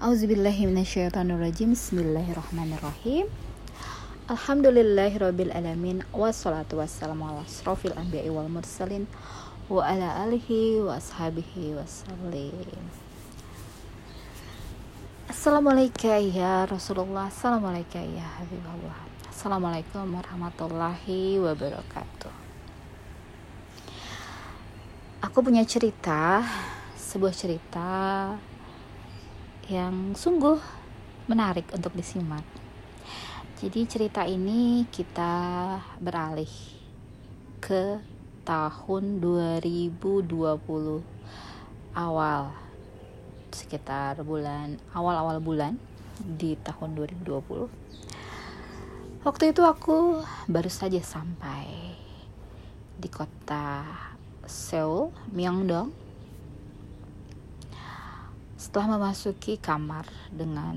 Auzubillahiminasyaitonirrajim Bismillahirrahmanirrahim. Alhamdulillahirrabbilalamin Wassalatu wassalamu ala asrafil anbiya wal mursalin Wa ala alihi wa ashabihi wassalim Assalamualaikum ya Rasulullah. Assalamualaikum ya Habibullah. Assalamualaikum warahmatullahi wabarakatuh. Aku punya cerita Sebuah cerita yang sungguh menarik untuk disimak. Jadi cerita ini kita beralih ke tahun 2020 awal sekitar bulan awal-awal bulan di tahun 2020. Waktu itu aku baru saja sampai di kota Seoul, Myeongdong setelah memasuki kamar dengan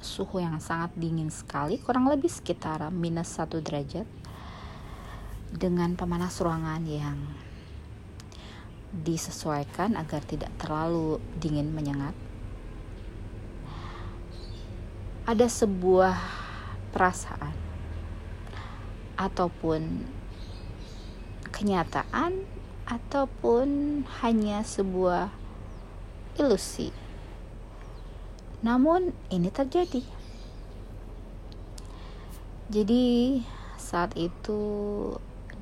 suhu yang sangat dingin sekali, kurang lebih sekitar minus 1 derajat, dengan pemanas ruangan yang disesuaikan agar tidak terlalu dingin menyengat. Ada sebuah perasaan ataupun kenyataan ataupun hanya sebuah ilusi namun ini terjadi. Jadi saat itu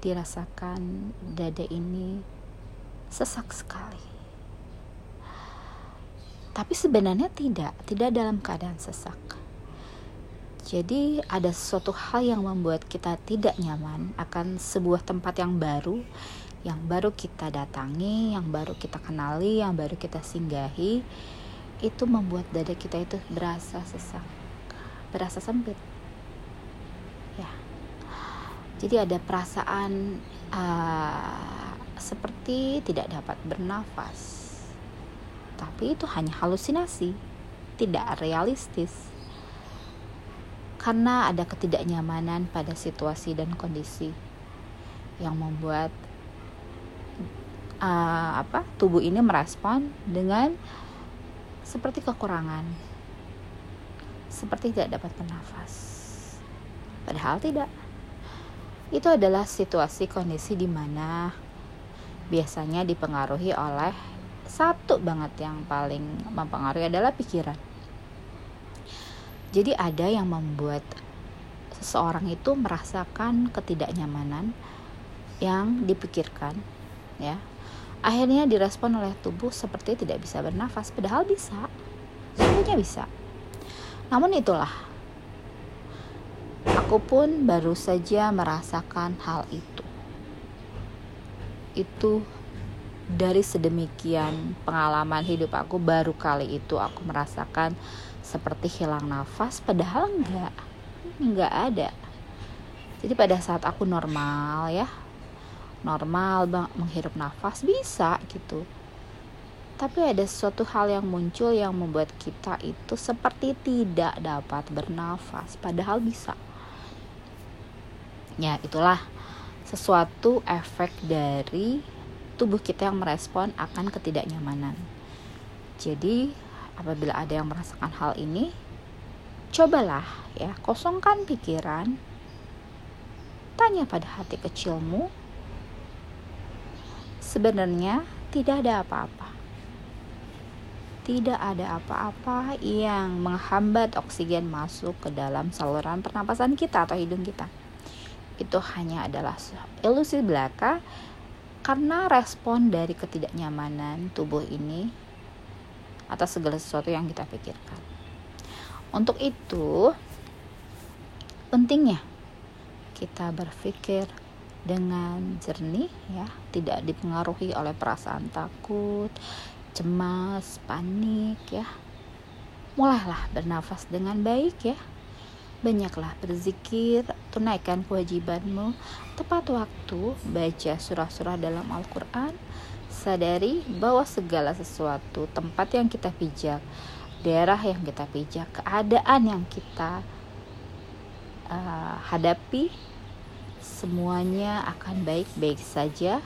dirasakan dada ini sesak sekali. Tapi sebenarnya tidak, tidak dalam keadaan sesak. Jadi ada sesuatu hal yang membuat kita tidak nyaman akan sebuah tempat yang baru, yang baru kita datangi, yang baru kita kenali, yang baru kita singgahi itu membuat dada kita itu berasa sesak berasa sempit. Ya. Jadi ada perasaan uh, seperti tidak dapat bernafas. Tapi itu hanya halusinasi tidak realistis. Karena ada ketidaknyamanan pada situasi dan kondisi yang membuat uh, apa tubuh ini merespon dengan seperti kekurangan, seperti tidak dapat bernafas. Padahal tidak. Itu adalah situasi kondisi di mana biasanya dipengaruhi oleh satu banget yang paling mempengaruhi adalah pikiran. Jadi ada yang membuat seseorang itu merasakan ketidaknyamanan yang dipikirkan ya Akhirnya direspon oleh tubuh seperti tidak bisa bernafas, padahal bisa. Semuanya bisa. Namun itulah, aku pun baru saja merasakan hal itu. Itu dari sedemikian pengalaman hidup aku baru kali itu aku merasakan seperti hilang nafas padahal enggak enggak ada jadi pada saat aku normal ya normal menghirup nafas bisa gitu. Tapi ada suatu hal yang muncul yang membuat kita itu seperti tidak dapat bernafas padahal bisa. Ya itulah sesuatu efek dari tubuh kita yang merespon akan ketidaknyamanan. Jadi apabila ada yang merasakan hal ini cobalah ya kosongkan pikiran tanya pada hati kecilmu sebenarnya tidak ada apa-apa. Tidak ada apa-apa yang menghambat oksigen masuk ke dalam saluran pernapasan kita atau hidung kita. Itu hanya adalah ilusi belaka karena respon dari ketidaknyamanan tubuh ini atas segala sesuatu yang kita pikirkan. Untuk itu, pentingnya kita berpikir dengan jernih ya. Tidak dipengaruhi oleh perasaan takut cemas panik ya. Mulailah bernafas dengan baik ya. Banyaklah berzikir tunaikan kewajibanmu. Tepat waktu baca surah-surah dalam Al-Quran sadari bahwa segala sesuatu tempat yang kita pijak daerah yang kita pijak keadaan yang kita uh, hadapi semuanya akan baik-baik saja.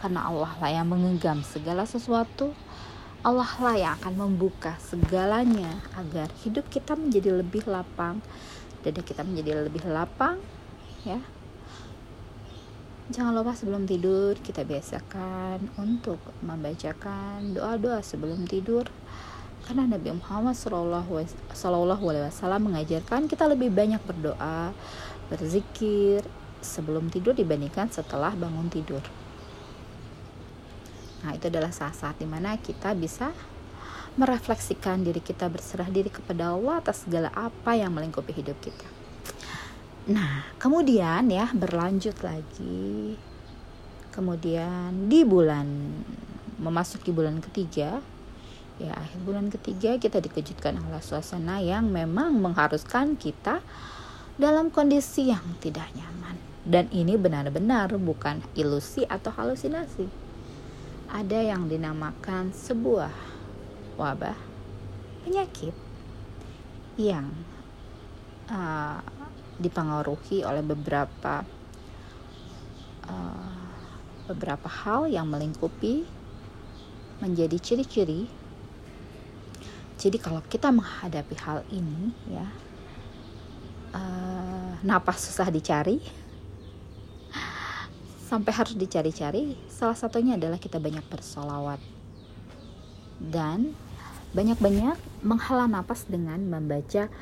Karena Allah lah yang menggenggam segala sesuatu. Allah lah yang akan membuka segalanya agar hidup kita menjadi lebih lapang. Dada kita menjadi lebih lapang ya. Jangan lupa sebelum tidur kita biasakan untuk membacakan doa-doa sebelum tidur. Karena Nabi Muhammad Wasallam mengajarkan kita lebih banyak berdoa, berzikir sebelum tidur dibandingkan setelah bangun tidur. Nah itu adalah saat-saat di mana kita bisa merefleksikan diri kita berserah diri kepada Allah atas segala apa yang melingkupi hidup kita. Nah, kemudian ya berlanjut lagi. Kemudian di bulan memasuki bulan ketiga, ya akhir bulan ketiga kita dikejutkan oleh suasana yang memang mengharuskan kita dalam kondisi yang tidak nyaman. Dan ini benar-benar bukan ilusi atau halusinasi. Ada yang dinamakan sebuah wabah penyakit yang uh, dipengaruhi oleh beberapa uh, beberapa hal yang melingkupi menjadi ciri-ciri. Jadi kalau kita menghadapi hal ini ya uh, napas susah dicari. Sampai harus dicari-cari. Salah satunya adalah kita banyak bersolawat. Dan banyak-banyak menghela napas dengan membaca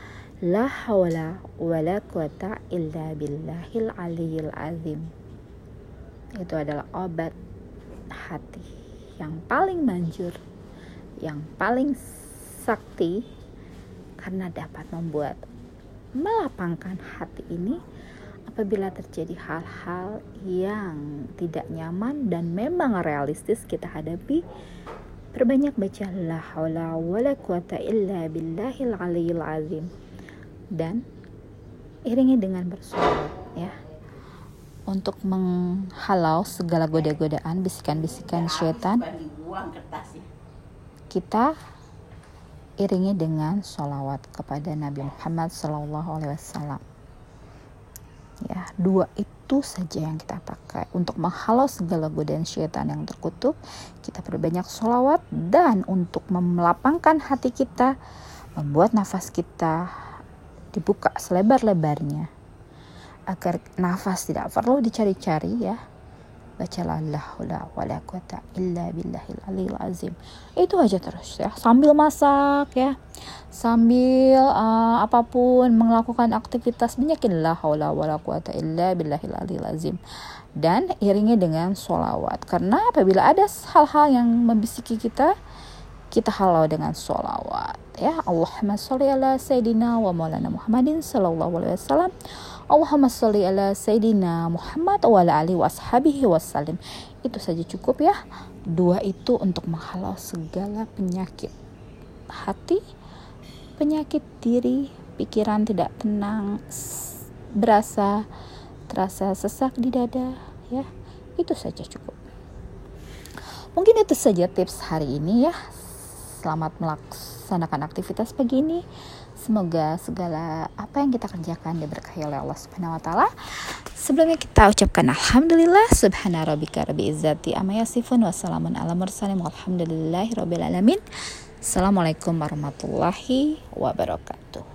La hawla wa la quwata illa billahil aliyil azim. Itu adalah obat hati yang paling manjur, yang paling sakti karena dapat membuat melapangkan hati ini apabila terjadi hal-hal yang tidak nyaman dan memang realistis kita hadapi. Perbanyak baca la haula wala quwata illa billahil aliyil azim. Dan iringi dengan bersolat ya. Untuk menghalau segala goda-godaan bisikan-bisikan syaitan kita iringi dengan sholawat kepada Nabi Muhammad Sallallahu Alaihi Wasallam. Ya dua itu saja yang kita pakai. Untuk menghalau segala godaan syaitan yang terkutuk kita perbanyak sholawat dan untuk melapangkan hati kita membuat nafas kita dibuka selebar-lebarnya agar nafas tidak perlu dicari-cari ya bacalah la haula wala quwata illa billahil aliyil azim. Itu aja terus ya sambil masak ya. Sambil uh, apa pun melakukan aktivitas banyakin la haula wala quwata illa billahil aliyil azim. Dan iringi dengan sholawat. Karena apabila ada hal-hal yang membisiki kita kita halau dengan sholawat ya. Allahumma sholli ala Sayyidina wa maulana Muhammadin sallallahu alaihi wasallam Allahumma sholli ala Sayyidina Muhammad wa ala alihi washabihi wasallim itu saja cukup ya. Dua itu untuk menghalau segala penyakit hati penyakit diri pikiran tidak tenang berasa terasa sesak di dada ya. Itu saja cukup. Mungkin itu saja tips hari ini ya. Selamat melaksanakan aktivitas pagi ini. Semoga segala apa yang kita kerjakan diberkahi oleh Allah Subhanahu wa taala. Sebelumnya kita ucapkan alhamdulillah subhana rabbika rabbil izzati amma yasifun wa salamun ala mursalin walhamdulillahi rabbil alamin. Assalamualaikum warahmatullahi wabarakatuh.